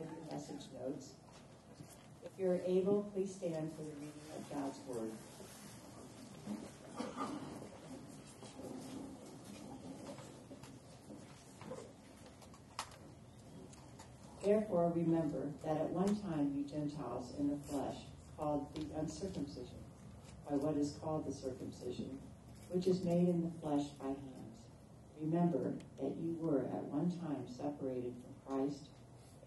of your message notes. If you're able, please stand for the reading of God's Word. Therefore, remember that at one time you Gentiles in the flesh, called the uncircumcision, by what is called the circumcision, which is made in the flesh by hands. Remember that you were at one time separated from Christ,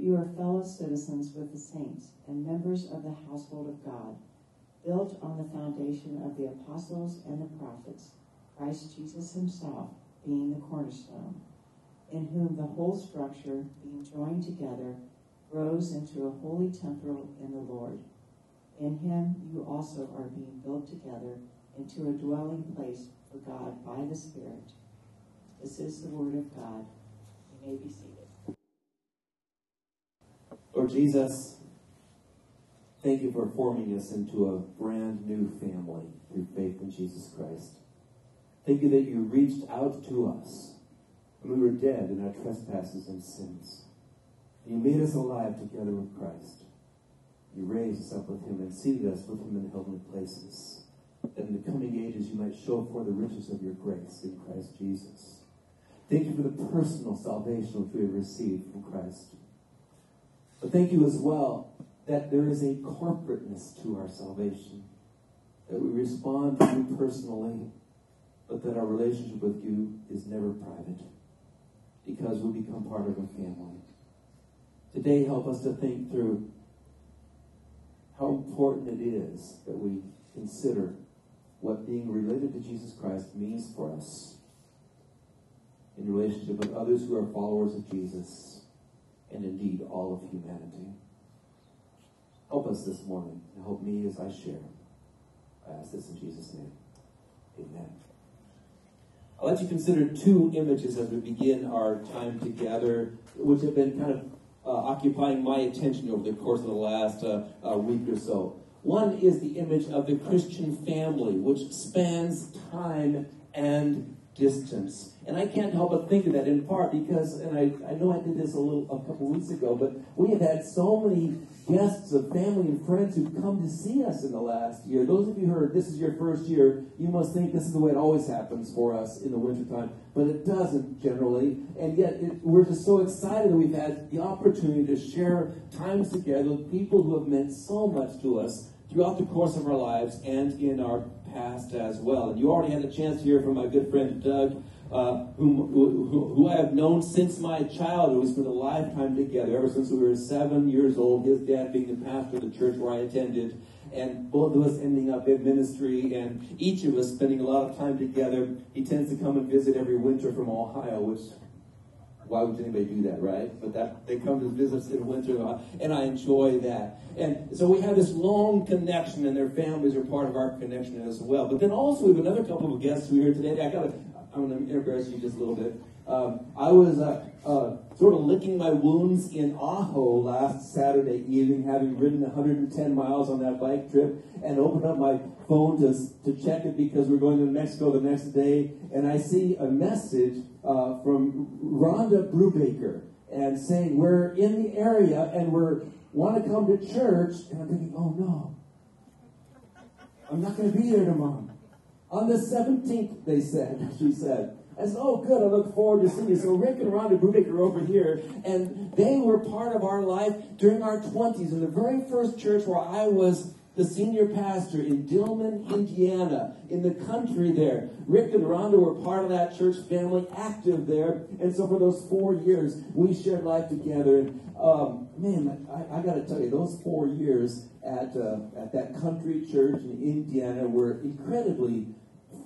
you are fellow citizens with the saints and members of the household of God, built on the foundation of the apostles and the prophets, Christ Jesus himself being the cornerstone in whom the whole structure, being joined together, grows into a holy temple in the Lord. In him you also are being built together into a dwelling place for God by the Spirit. This is the word of God. You may be seated. Lord Jesus, thank you for forming us into a brand new family through faith in Jesus Christ. Thank you that you reached out to us when we were dead in our trespasses and sins. You made us alive together with Christ. You raised us up with him and seated us with him in heavenly places, that in the coming ages you might show forth the riches of your grace in Christ Jesus. Thank you for the personal salvation which we have received from Christ. But thank you as well that there is a corporateness to our salvation, that we respond to you personally, but that our relationship with you is never private because we become part of a family. Today, help us to think through how important it is that we consider what being related to Jesus Christ means for us in relationship with others who are followers of Jesus and indeed all of humanity. Help us this morning and help me as I share. I ask this in Jesus' name. Amen. I'd like to consider two images as we begin our time together, which have been kind of uh, occupying my attention over the course of the last uh, uh, week or so. One is the image of the Christian family, which spans time and distance. And I can't help but think of that in part because, and I, I know I did this a little a couple weeks ago, but we have had so many guests of family and friends who've come to see us in the last year. Those of you who heard this is your first year, you must think this is the way it always happens for us in the wintertime. But it doesn't generally. And yet it, we're just so excited that we've had the opportunity to share times together with people who have meant so much to us throughout the course of our lives and in our past as well. And you already had a chance to hear from my good friend Doug, uh, whom, who, who, I have known since my childhood. We spent a lifetime together, ever since we were seven years old, his dad being the pastor of the church where I attended, and both of us ending up in ministry, and each of us spending a lot of time together. He tends to come and visit every winter from Ohio, which why would anybody do that, right? But that they come to visit us in the winter, and I enjoy that. And so we have this long connection, and their families are part of our connection as well. But then also we have another couple of guests who are here today. I got to, I'm going to embarrass you just a little bit. Um, I was uh, uh, sort of licking my wounds in Ajo last Saturday evening, having ridden 110 miles on that bike trip, and opened up my phone to, to check it because we're going to Mexico the next day, and I see a message uh, from Rhonda Brubaker and saying we're in the area and we're want to come to church, and I'm thinking, oh no, I'm not going to be there tomorrow. On the 17th, they said, she said. I said, oh, good, I look forward to seeing you. So Rick and Rhonda Brubaker are over here, and they were part of our life during our 20s in the very first church where I was the senior pastor in Dillman, Indiana, in the country there. Rick and Rhonda were part of that church family, active there. And so for those four years, we shared life together. And um, man, I, I got to tell you, those four years at, uh, at that country church in Indiana were incredibly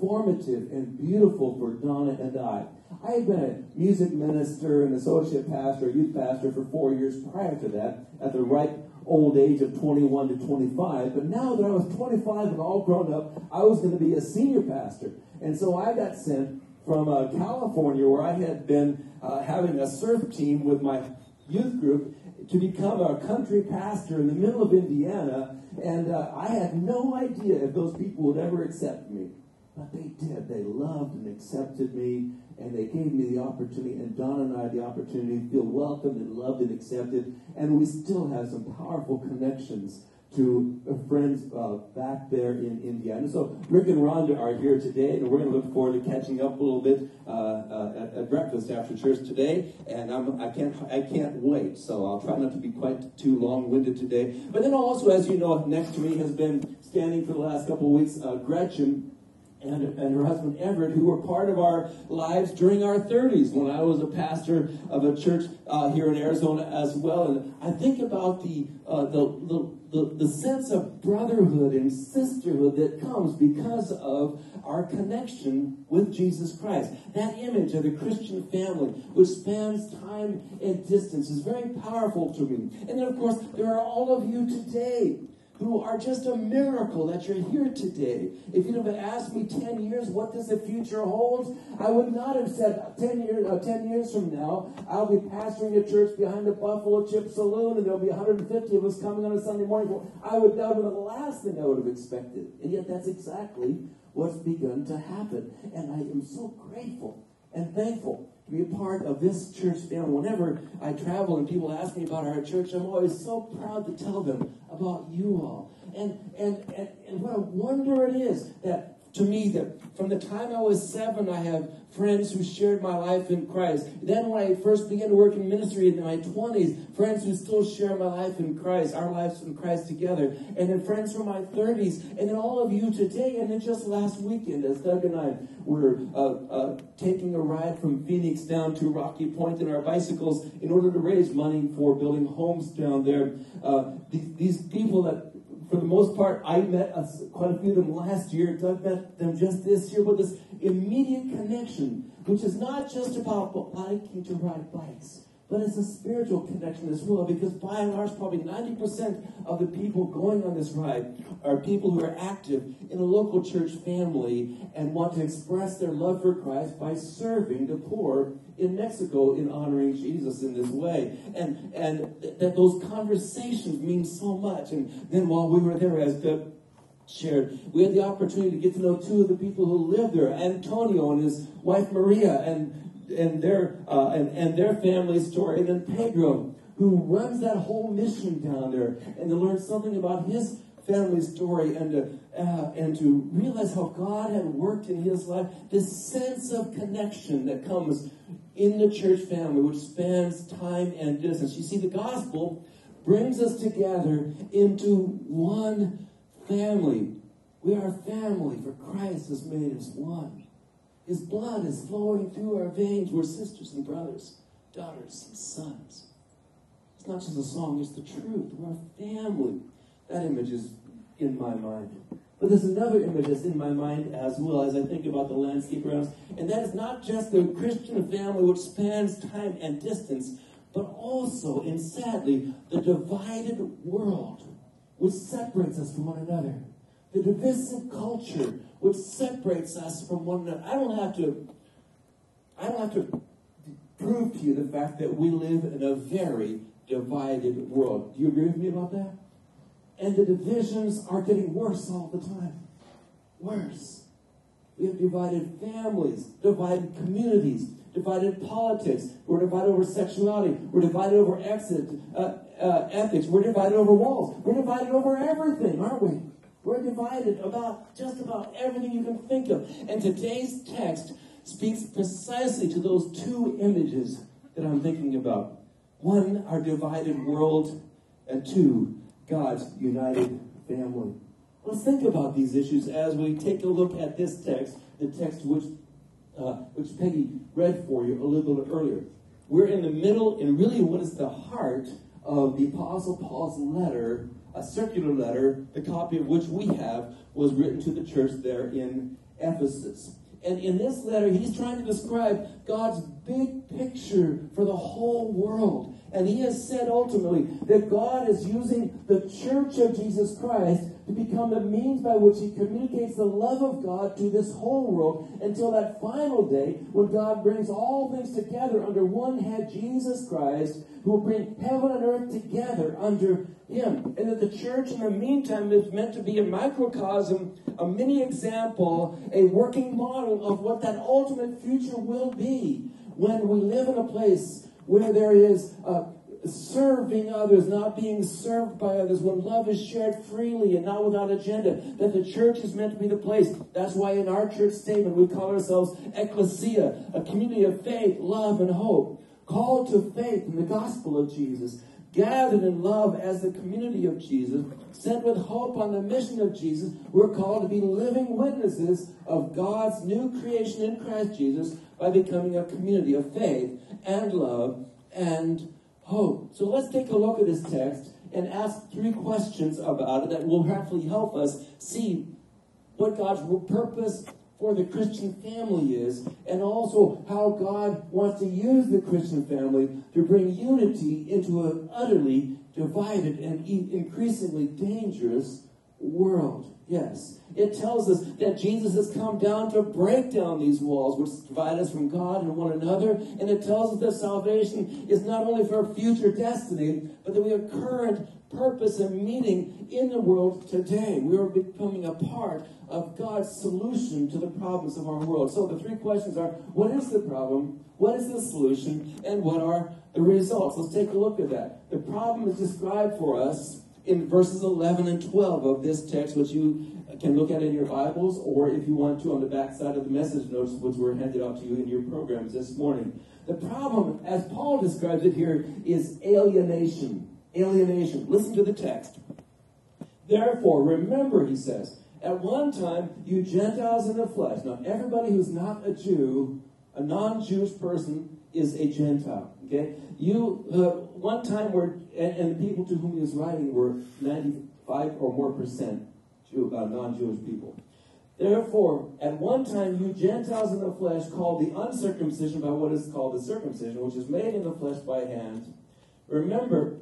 formative and beautiful for Donna and I. I had been a music minister and associate pastor, youth pastor for four years prior to that at the right old age of 21 to 25. But now that I was 25 and all grown up, I was going to be a senior pastor. And so I got sent from uh, California, where I had been uh, having a surf team with my youth group, to become a country pastor in the middle of Indiana. And uh, I had no idea if those people would ever accept me. But they did. They loved and accepted me and they gave me the opportunity, and Don and I the opportunity to feel welcomed and loved and accepted, and we still have some powerful connections to friends uh, back there in Indiana. So Rick and Rhonda are here today, and we're going to look forward to catching up a little bit uh, uh, at, at, breakfast after church today. And I'm, I can't, I can't wait. So I'll try not to be quite too long-winded today. But then also, as you know, next to me has been standing for the last couple of weeks, uh, Gretchen and, and her husband Everett, who were part of our lives during our 30s when I was a pastor of a church uh, here in Arizona as well. And I think about the, uh, the, the, the, the sense of brotherhood and sisterhood that comes because of our connection with Jesus Christ. That image of the Christian family, which spans time and distance, is very powerful to me. And then, of course, there are all of you today who are just a miracle that you're here today. If you'd have asked me 10 years, what does the future hold? I would not have said 10 years, uh, 10 years from now, I'll be pastoring a church behind a Buffalo Chip Saloon and there'll be 150 of us coming on a Sunday morning. I would, that would have the last thing I would have expected. And yet that's exactly what's begun to happen. And I am so grateful and thankful to be a part of this church family. Whenever I travel and people ask me about our church, I'm always so proud to tell them about you all. And, and, and, and what a wonder it is that to me that from the time I was seven, I have friends who shared my life in Christ. Then when I first began to work in ministry in my 20s, friends who still share my life in Christ, our lives in Christ together. And then friends from my 30s, and then all of you today. And then just last weekend, as Doug and I were uh, uh, taking a ride from Phoenix down to Rocky Point in our bicycles in order to raise money for building homes down there. Uh, these, these people that for the most part, I met quite a few of them last year. Doug met them just this year, but this immediate connection, which is not just about liking to ride bikes, but it's a spiritual connection as well, because by and large, probably 90% of the people going on this ride are people who are active in a local church family and want to express their love for Christ by serving the poor in Mexico in honoring Jesus in this way. And, and that those conversations mean so much. And then while we were there, as Doug shared, we had the opportunity to get to know two of the people who live there, Antonio and his wife Maria, and and their uh, and, and their family story, and then Pedro, who runs that whole mission down there, and to learn something about his family story and to uh, and to realize how God had worked in his life, this sense of connection that comes in the church family, which spans time and distance. You see, the gospel brings us together into one family. We are family, for Christ has made us one. His blood is flowing through our veins. We're sisters and brothers, daughters and sons. It's not just a song, it's the truth. We're a family. That image is in my mind. But there's another image that's in my mind as well as I think about the landscape around us. And that is not just the Christian family which spans time and distance, but also, and sadly, the divided world which separates us from one another. The divisive culture which separates us from one another. I don't have to, I don't have to prove to you the fact that we live in a very divided world. Do you agree with me about that? And the divisions are getting worse all the time. Worse. We have divided families, divided communities, divided politics. We're divided over sexuality. We're divided over exit, uh, uh, ethics. We're divided over walls. We're divided over everything, aren't we? We're divided about just about everything you can think of. And today's text speaks precisely to those two images that I'm thinking about. One, our divided world, and two, God's united family. Let's think about these issues as we take a look at this text, the text which, uh, which Peggy read for you a little bit earlier. We're in the middle, and really what is the heart of the Apostle Paul's letter, a circular letter, the copy of which we have was written to the church there in Ephesus. And in this letter, he's trying to describe God's big picture for the whole world. And he has said ultimately that God is using the church of Jesus Christ to become the means by which he communicates the love of God to this whole world until that final day when God brings all things together under one head, Jesus Christ, who will bring heaven and earth together under him. And that the church in the meantime is meant to be a microcosm, a mini example, a working model of what that ultimate future will be when we live in a place where there is uh, serving others, not being served by others, when love is shared freely and not without agenda, that the church is meant to be the place. That's why in our church statement we call ourselves ecclesia, a community of faith, love, and hope, called to faith in the gospel of Jesus, gathered in love as the community of Jesus, sent with hope on the mission of Jesus. We're called to be living witnesses of God's new creation in Christ Jesus by becoming a community of faith and love and hope. So let's take a look at this text and ask three questions about it that will hopefully help us see what God's purpose for the Christian family is, and also how God wants to use the Christian family to bring unity into an utterly divided and increasingly dangerous world. Yes. It tells us that Jesus has come down to break down these walls which divide us from God and one another. And it tells us that salvation is not only for our future destiny, but that we have current purpose and meaning in the world today. We are becoming a part of God's solution to the problems of our world. So the three questions are what is the problem? What is the solution? And what are the results? Let's take a look at that. The problem is described for us in verses 11 and 12 of this text, which you can look at in your Bibles, or if you want to, on the back side of the message notes, which were handed out to you in your programs this morning. The problem, as Paul describes it here, is alienation. Alienation. Listen to the text. Therefore, remember, he says, at one time, you Gentiles in the flesh. Now, everybody who's not a Jew, a non Jewish person, is a Gentile. Okay? You, uh, one time, were, and, and, the people to whom he was writing were 95 or more percent Jew, uh, non Jewish people. Therefore, at one time, you Gentiles in the flesh called the uncircumcision by what is called the circumcision, which is made in the flesh by hand. Remember,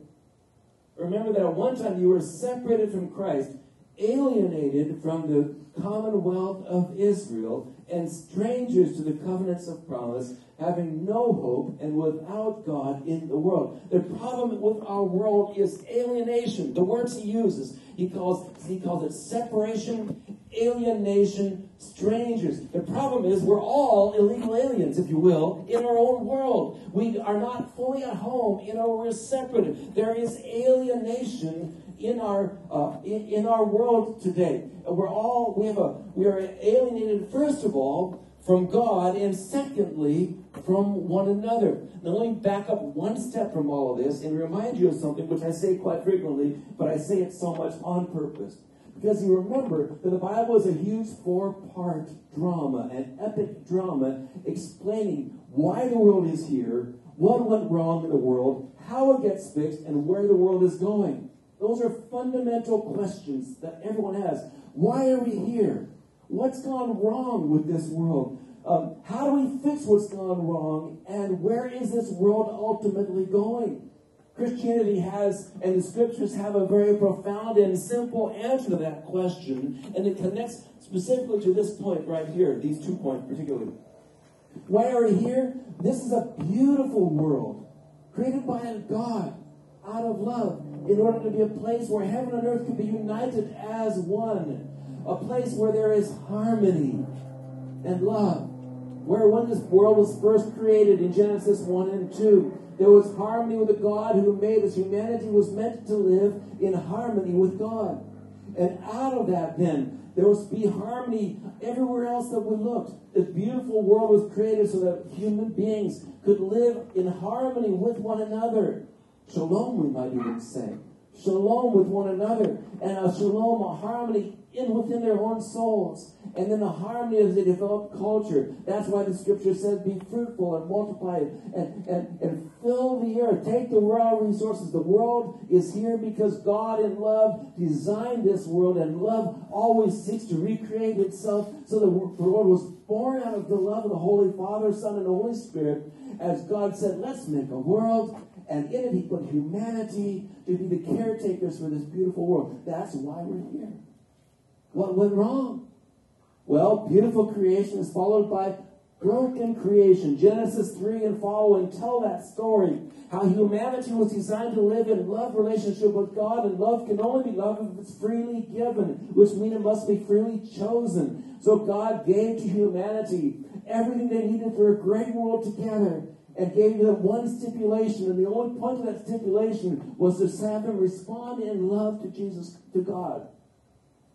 remember that at one time you were separated from Christ, alienated from the commonwealth of Israel, and strangers to the covenants of promise, having no hope and without God in the world. The problem with our world is alienation. The words he uses, he calls he calls it separation, alienation, strangers. The problem is we're all illegal aliens, if you will, in our own world. We are not fully at home in our we're separated. There is alienation in our uh, in, in our world today. We're all we have a we are alienated first of all from God, and secondly from one another. Now, let me back up one step from all of this and remind you of something which I say quite frequently, but I say it so much on purpose. Because you remember that the Bible is a huge four part drama, an epic drama explaining why the world is here, what went wrong in the world, how it gets fixed, and where the world is going. Those are fundamental questions that everyone has. Why are we here? What's gone wrong with this world? Um, how do we fix what's gone wrong? And where is this world ultimately going? Christianity has, and the scriptures have a very profound and simple answer to that question, and it connects specifically to this point right here, these two points particularly. Why are we here? This is a beautiful world created by a God out of love in order to be a place where heaven and earth can be united as one, a place where there is harmony and love where when this world was first created in Genesis 1 and 2, there was harmony with the God who made us. Humanity was meant to live in harmony with God. And out of that, then, There was be harmony everywhere else that we looked. This beautiful world was created so that human beings could live in harmony with one another. Shalom, we might even say. Shalom with one another. And a shalom, a harmony in within their own souls. And then the harmony as they develop culture. That's why the scripture says, be fruitful and multiply and, and, and fill the earth. Take the world resources. The world is here because God in love designed this world and love always seeks to recreate itself. So the world was born out of the love of the Holy Father, Son, and Holy Spirit. As God said, let's make a world and in it he put humanity to be the caretakers for this beautiful world. That's why we're here. What went wrong? Well, beautiful creation is followed by broken creation. Genesis 3 and following tell that story. How humanity was designed to live in love relationship with God, and love can only be love if it's freely given, which means it must be freely chosen. So God gave to humanity everything they needed for a great world together and gave them one stipulation, and the only point of that stipulation was to have them respond in love to Jesus, to God.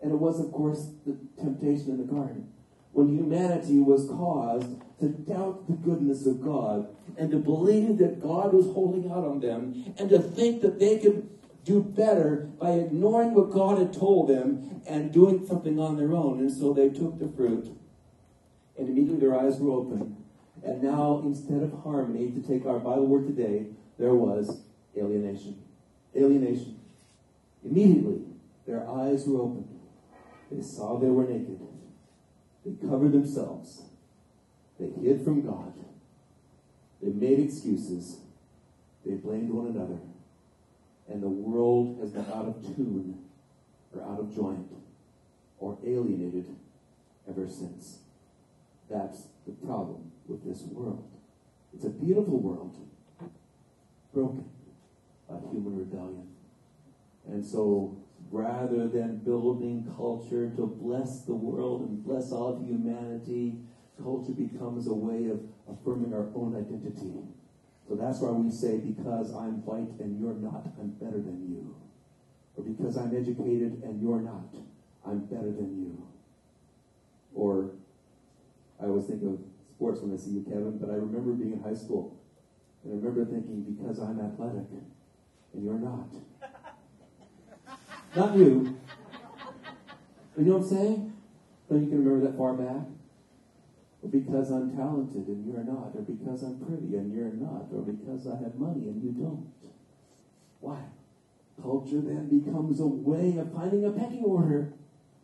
And it was, of course, the temptation in the garden. When humanity was caused to doubt the goodness of God and to believe that God was holding out on them and to think that they could do better by ignoring what God had told them and doing something on their own. And so they took the fruit and immediately their eyes were opened. And now, instead of harmony, to take our Bible word today, there was alienation. Alienation. Immediately, their eyes were opened. They saw they were naked. They covered themselves. They hid from God. They made excuses. They blamed one another. And the world has been out of tune or out of joint or alienated ever since. That's the problem with this world. It's a beautiful world, broken by human rebellion. And so rather than building culture to bless the world and bless all of humanity, culture becomes a way of affirming our own identity. So that's why we say, because I'm white and you're not, I'm better than you. Or because I'm educated and you're not, I'm better than you. Or I always think of sports when I see you, Kevin, but I remember being in high school. And I remember thinking, because I'm athletic and you're not, not you. But you know what I'm saying? So you can remember that far back. Or because I'm talented and you're not. Or because I'm pretty and you're not. Or because I have money and you don't. Why? Culture then becomes a way of finding a pecking order.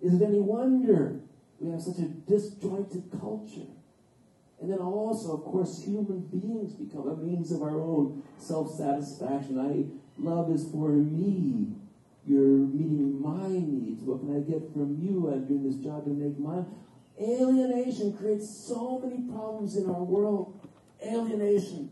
Is it any wonder we have such a disjointed culture? And then also, of course, human beings become a means of our own self satisfaction. I love is for me. You're meeting my needs. What can I get from you? I'm doing this job to make mine. Alienation creates so many problems in our world. Alienation.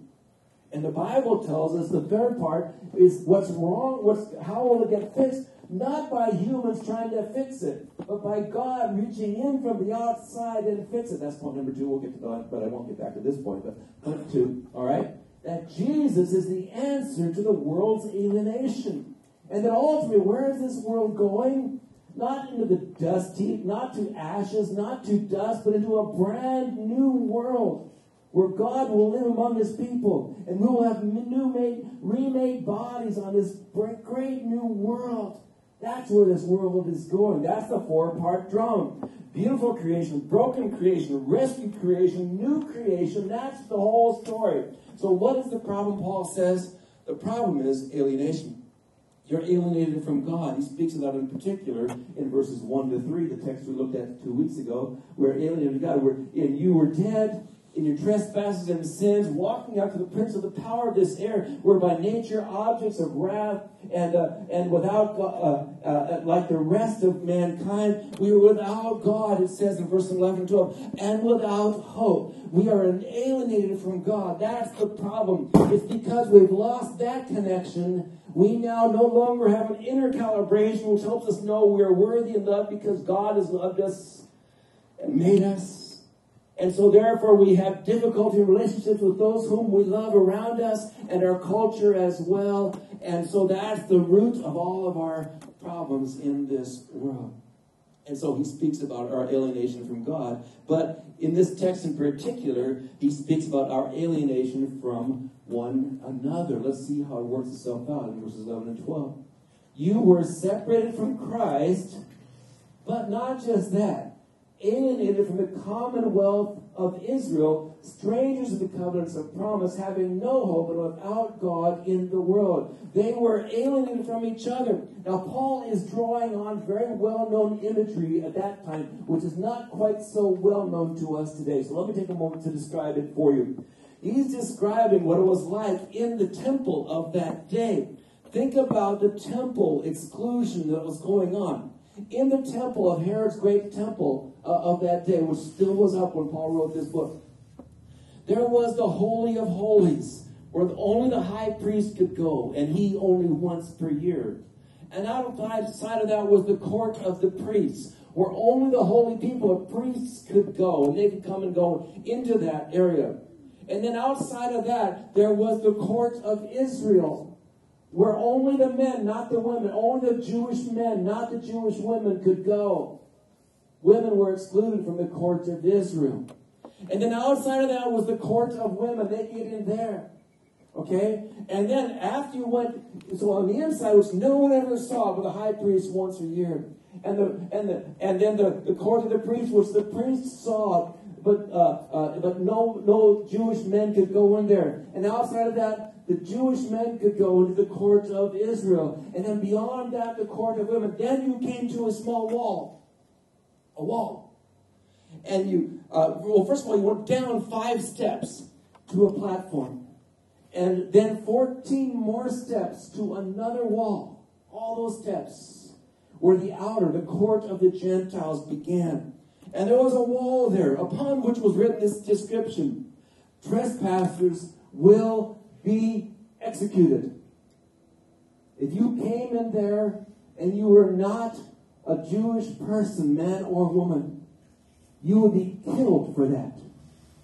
And the Bible tells us the third part is what's wrong, what's how will it get fixed? Not by humans trying to fix it, but by God reaching in from the outside and fix it. That's point number two. We'll get to that, but I won't get back to this point. But point two, all right? That Jesus is the answer to the world's alienation. And then ultimately, where is this world going? Not into the dust heap, not to ashes, not to dust, but into a brand new world where God will live among his people and we will have new made, remade bodies on this great new world. That's where this world is going. That's the four part drum. Beautiful creation, broken creation, rescued creation, new creation. That's the whole story. So, what is the problem, Paul says? The problem is alienation. You're alienated from God. He speaks of that in particular in verses 1 to 3, the text we looked at two weeks ago. We're alienated God. We're, and you were dead in your trespasses and sins, walking after the prince of the power of this air, were by nature objects of wrath, and uh, and without uh, uh, uh, like the rest of mankind, we were without God. It says in verse 11 and 12, and without hope. We are alienated from God. That's the problem. It's because we've lost that connection. We now no longer have an inner calibration which helps us know we are worthy and loved because God has loved us and made us and so, therefore, we have difficulty in relationships with those whom we love around us and our culture as well. And so, that's the root of all of our problems in this world. And so he speaks about our alienation from God. But in this text in particular, he speaks about our alienation from one another. Let's see how it works itself out in verses 11 and 12. You were separated from Christ, but not just that, alienated from the commonwealth of Israel, strangers of the covenants of promise, having no hope and without God in the world. They were alienated from each other. Now, Paul is drawing on very well known imagery at that time, which is not quite so well known to us today. So, let me take a moment to describe it for you. He's describing what it was like in the temple of that day. Think about the temple exclusion that was going on. In the temple of Herod's great temple uh, of that day, which still was up when Paul wrote this book, there was the Holy of Holies, where only the high priest could go, and he only once per year. And outside of that was the court of the priests, where only the holy people, the priests, could go, and they could come and go into that area. And then outside of that, there was the court of Israel, where only the men, not the women, only the Jewish men, not the Jewish women could go. Women were excluded from the court of Israel. And then outside of that was the court of women. They get in there. Okay? And then after you went, so on the inside, which no one ever saw but the high priest once a year. And the and the and then the, the court of the priests, which the priests saw, but uh, uh, but no no Jewish men could go in there. And outside of that, the Jewish men could go into the court of Israel. And then beyond that, the court of women. Then you came to a small wall. A wall. And you, uh, well, first of all, you went down five steps to a platform. And then 14 more steps to another wall. All those steps where the outer, the court of the Gentiles began. And there was a wall there upon which was written this description Trespassers will be executed. If you came in there and you were not a Jewish person, man or woman, you would be killed for that.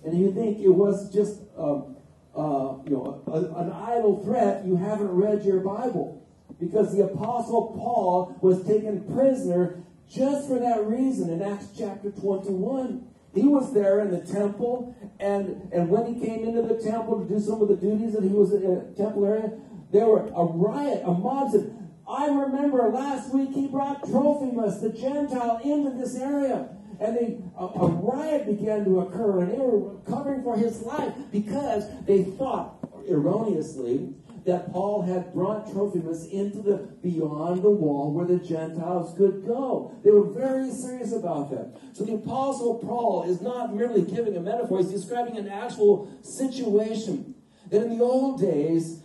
And you think it was just um, uh, you know, a, an idle threat, you haven't read your Bible. Because the Apostle Paul was taken prisoner just for that reason in Acts chapter 21. He was there in the temple, and, and when he came into the temple to do some of the duties that he was in the temple area, there were a riot, a mob said, I remember last week he brought Trophimus, the Gentile, into this area. And they, a, a riot began to occur, and they were covering for his life because they thought, erroneously, that Paul had brought Trophimus into the beyond the wall where the Gentiles could go. They were very serious about that. So the apostle Paul is not merely giving a metaphor, he's describing an actual situation. That in the old days,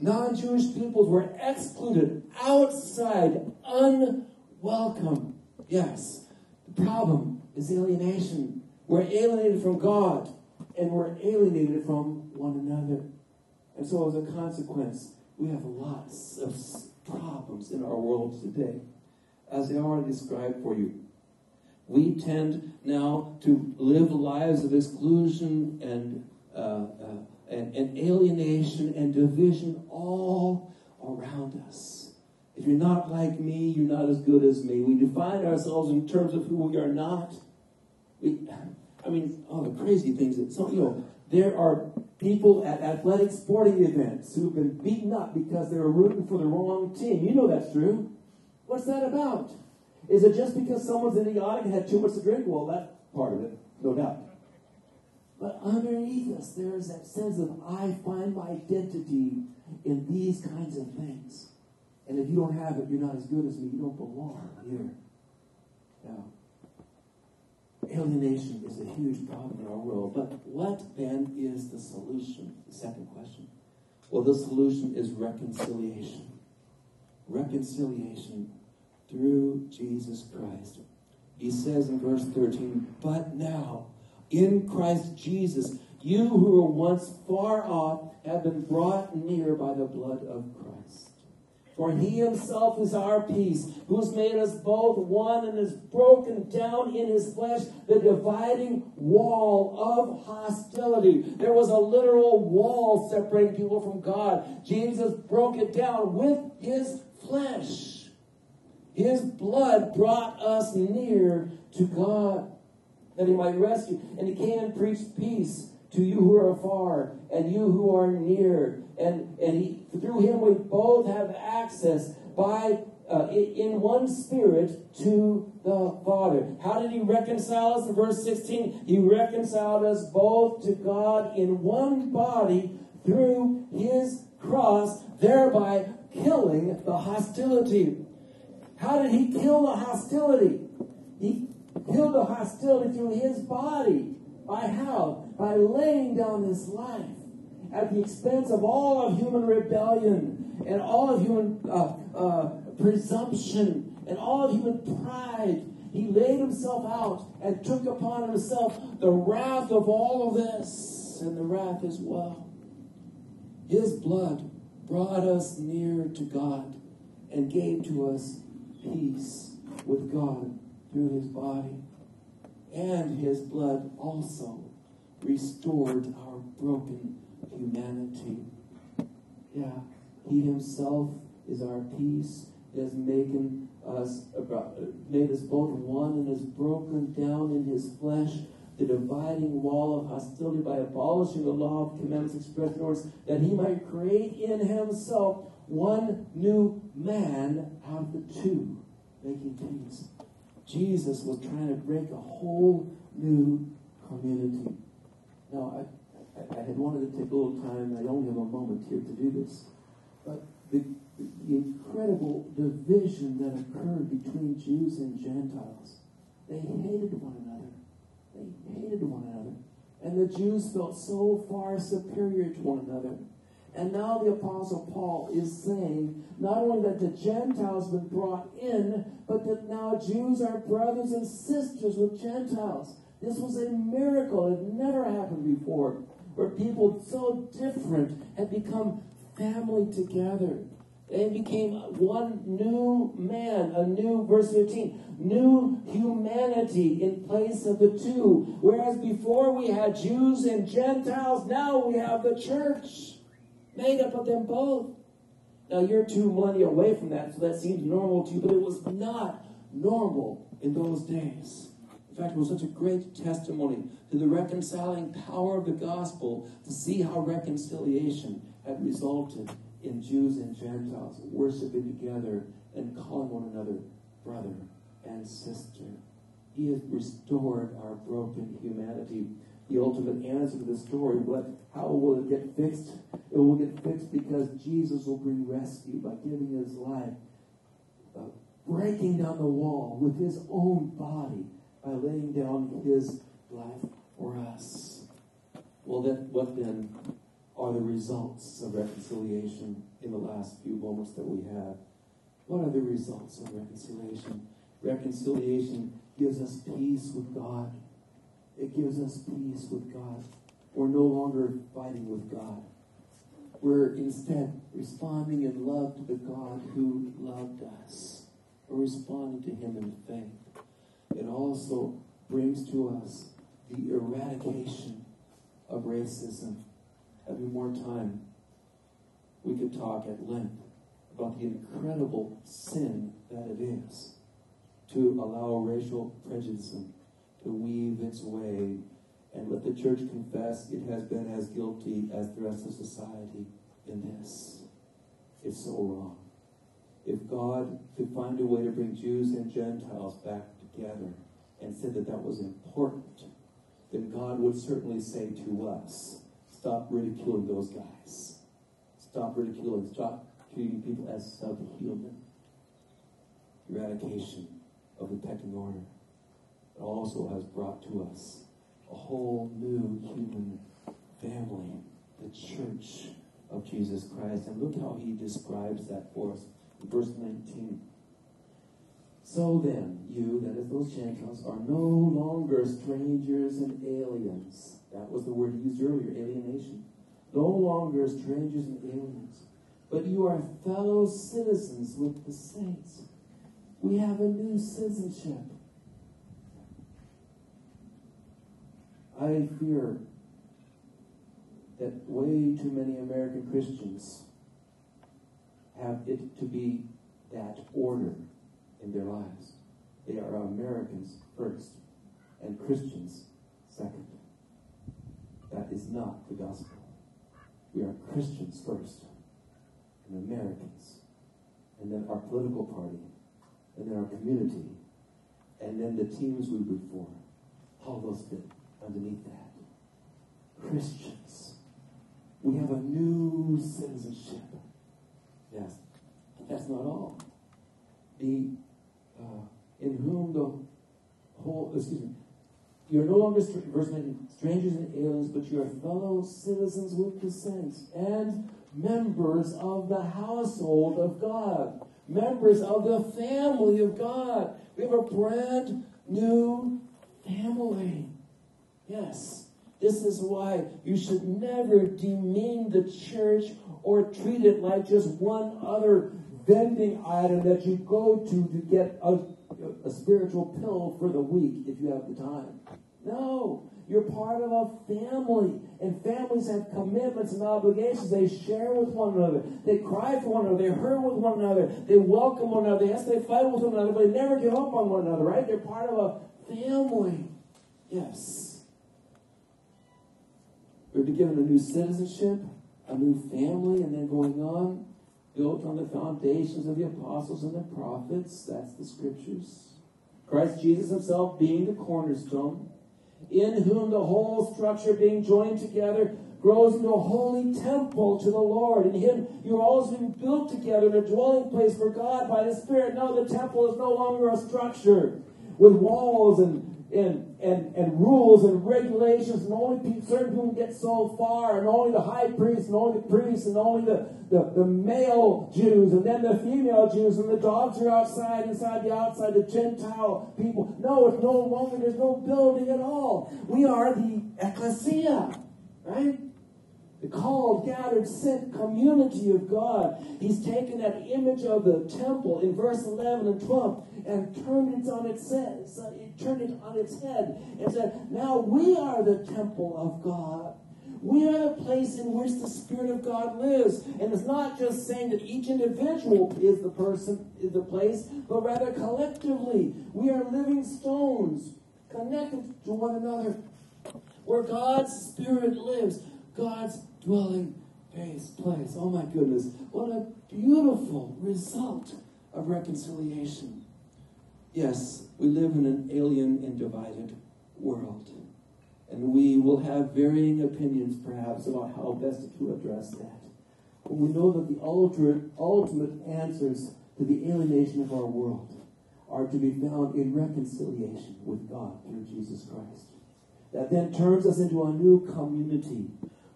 non-Jewish peoples were excluded, outside, unwelcome. Yes. The problem is alienation. We're alienated from God and we're alienated from one another. And so, as a consequence, we have lots of problems in our world today, as I already described for you. We tend now to live lives of exclusion and, uh, uh, and, and alienation and division all around us. If you're not like me, you're not as good as me. We define ourselves in terms of who we are not. We, I mean, all the crazy things that some, you know, there are people at athletic sporting events who've been beaten up because they were rooting for the wrong team. You know that's true. What's that about? Is it just because someone's idiotic and had too much to drink? Well, that's part of it, no doubt. But underneath us, there is that sense of I find my identity in these kinds of things. And if you don't have it, you're not as good as me. You don't belong here. Now, alienation is a huge problem in our world. But what then is the solution? The second question. Well, the solution is reconciliation. Reconciliation through Jesus Christ. He says in verse 13, But now, in Christ Jesus, you who were once far off have been brought near by the blood of Christ. For he himself is our peace, who's made us both one and has broken down in his flesh the dividing wall of hostility. There was a literal wall separating people from God. Jesus broke it down with his flesh. His blood brought us near to God that he might rescue. And he came and preached peace to you who are afar and you who are near. And, and he, through him we both have access by uh, in one spirit to the Father. How did he reconcile us? In verse 16, he reconciled us both to God in one body through his cross, thereby killing the hostility. How did he kill the hostility? He killed the hostility through his body. By how? By laying down his life at the expense of all of human rebellion and all of human uh, uh, presumption and all of human pride. He laid himself out and took upon himself the wrath of all of this and the wrath as well. His blood brought us near to God and gave to us peace with God through his body. And his blood also restored our broken humanity. Yeah, he himself is our peace. Has making us made us both one and has broken down in his flesh the dividing wall of hostility by abolishing the law of commandments expressed in orders that he might create in himself one new man out of the two, making peace. Jesus was trying to break a whole new community. Now, I, I, had wanted to take a little time, I only have a moment here to do this, but the, the incredible division that occurred between Jews and Gentiles, they hated one another. They hated one another. And the Jews felt so far superior to one another and now the Apostle Paul is saying not only that the Gentiles have been brought in, but that now Jews are brothers and sisters with Gentiles. This was a miracle. It never happened before, where people so different had become family together. They became one new man, a new, verse 15, new humanity in place of the two. Whereas before we had Jews and Gentiles, now we have the church made up of them both. Now you're two money away from that, so that seems normal to you, but it was not normal in those days. In fact, it was such a great testimony to the reconciling power of the gospel to see how reconciliation had resulted in Jews and Gentiles worshiping together and calling one another brother and sister. He has restored our broken humanity the ultimate answer to the story. But how will it get fixed? It will get fixed because Jesus will bring rescue by giving his life, uh, breaking down the wall with his own body by laying down his life for us. Well, then, what then are the results of reconciliation in the last few moments that we have? What are the results of reconciliation? Reconciliation gives us peace with God it gives us peace with God. We're no longer fighting with God. We're instead responding in love to the God who loved us. We're responding to Him in faith. It also brings to us the eradication of racism. Every more time, we could talk at length about the incredible sin that it is to allow racial prejudice to weave its way and let the church confess it has been as guilty as the rest of society in this. It's so wrong. If God could find a way to bring Jews and Gentiles back together and said that that was important, then God would certainly say to us, stop ridiculing those guys. Stop ridiculing, stop treating people as subhuman. Eradication of the pecking order it also has brought to us a whole new human family, the church of Jesus Christ. And look how he describes that for us in verse 19. So then, you, that is those Gentiles, are no longer strangers and aliens. That was the word used earlier, alienation. No longer strangers and aliens, but you are fellow citizens with the saints. We have a new citizenship. I fear that way too many American Christians have it to be that order their lives. They are Americans first and Christians second. That is not the gospel. We are Christians first and Americans, and then our political party, and then our community, and then the teams we root for. All those fit underneath that. Christians. We have a new citizenship. Yes. But that's not all. The uh, in whom the whole excuse me. You're no longer verse 19, strangers and aliens, but you are fellow citizens with the saints and members of the household of God, members of the family of God. We have a brand new family. Yes. This is why you should never demean the church or treat it like just one other vending item that you go to to get a, a spiritual pill for the week if you have the time. No. You're part of a family. And families have commitments and obligations. They share with one another. They cry for one another. They hurt with one another. They welcome one another. Yes, they fight with one another, but they never give up on one another, right? They're part of a family. Yes. We're given a new citizenship, a new family, and then going on, built on the foundations of the apostles and the prophets. That's the scriptures. Christ Jesus himself being the cornerstone in whom the whole structure being joined together grows into a holy temple to the Lord. In him you're always being built together in a dwelling place for God by the Spirit. No, the temple is no longer a structure with walls and and, and, and rules and regulations, and only certain people get so far, and only the high priest, and only the priests, and only the, the, the male Jews, and then the female Jews, and the dogs are outside, inside the outside, the Gentile people. No, it's no longer, there's no building at all. We are the ecclesia, right? the called, gathered, sent community of God. He's taken that image of the temple in verse 11 and 12 and turned it on its turned it on its head and said, now we are the temple of God. We are the place in which the Spirit of God lives. And it's not just saying that each individual is the person, is the place, but rather collectively. We are living stones connected to one another where God's Spirit lives. God's dwelling place, place. Oh my goodness. What a beautiful result of reconciliation. Yes, we live in an alien and divided world. And we will have varying opinions, perhaps, about how best to address that. But we know that the ultimate, answers to the alienation of our world are to be found in reconciliation with God through Jesus Christ. That then turns us into a new community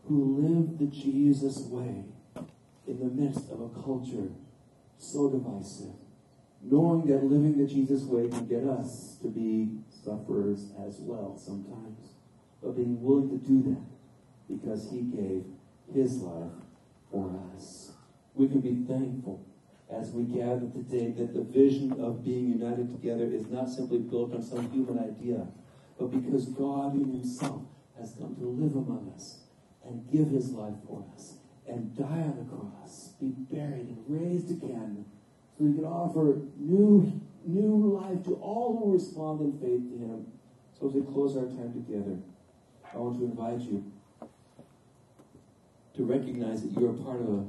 who live the Jesus way in the midst of a culture so divisive, knowing that living the Jesus way can get us to be sufferers as well sometimes, but being willing to do that because he gave his life for us. We can be thankful as we gather today that the vision of being united together is not simply built on some human idea, but because God in himself has come to live among us and give his life for us and die on the cross, be buried and raised again, he can offer new, new life to all who respond in faith to him. So as we close our time together, I want to invite you to recognize that you're part of a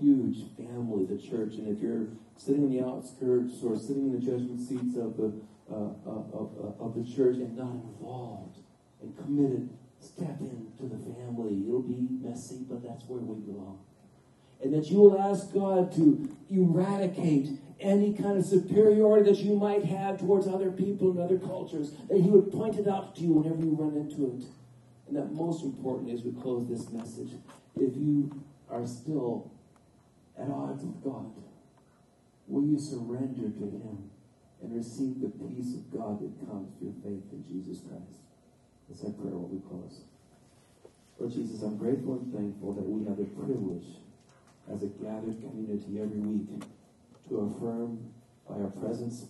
huge family, the church. And if you're sitting in the outskirts or sitting in the judgment seats of the uh, uh of, uh, of the church and not involved and committed Step into the family. It'll be messy, but that's where we belong. And that you will ask God to eradicate any kind of superiority that you might have towards other people and other cultures, that He would point it out to you whenever you run into it. And that most important is we close this message, if you are still at odds with God, will you surrender to Him and receive the peace of God that comes through faith in Jesus Christ? Let's have prayer while we close. Lord Jesus, I'm grateful and thankful that we have the privilege as a gathered community every week to affirm by our presence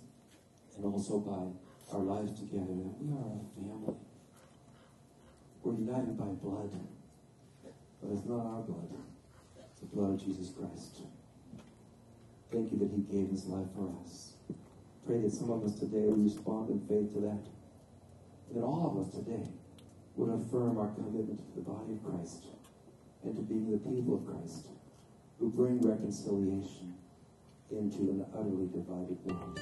and also by our lives together that we are a family. We're united by blood, but it's not our blood, it's the blood of Jesus Christ. Thank you that He gave His life for us. Pray that some of us today will respond in faith to that. That all of us today would affirm our commitment to the body of Christ and to being the people of Christ who bring reconciliation into an utterly divided world.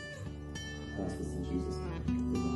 Ask this in Jesus' name.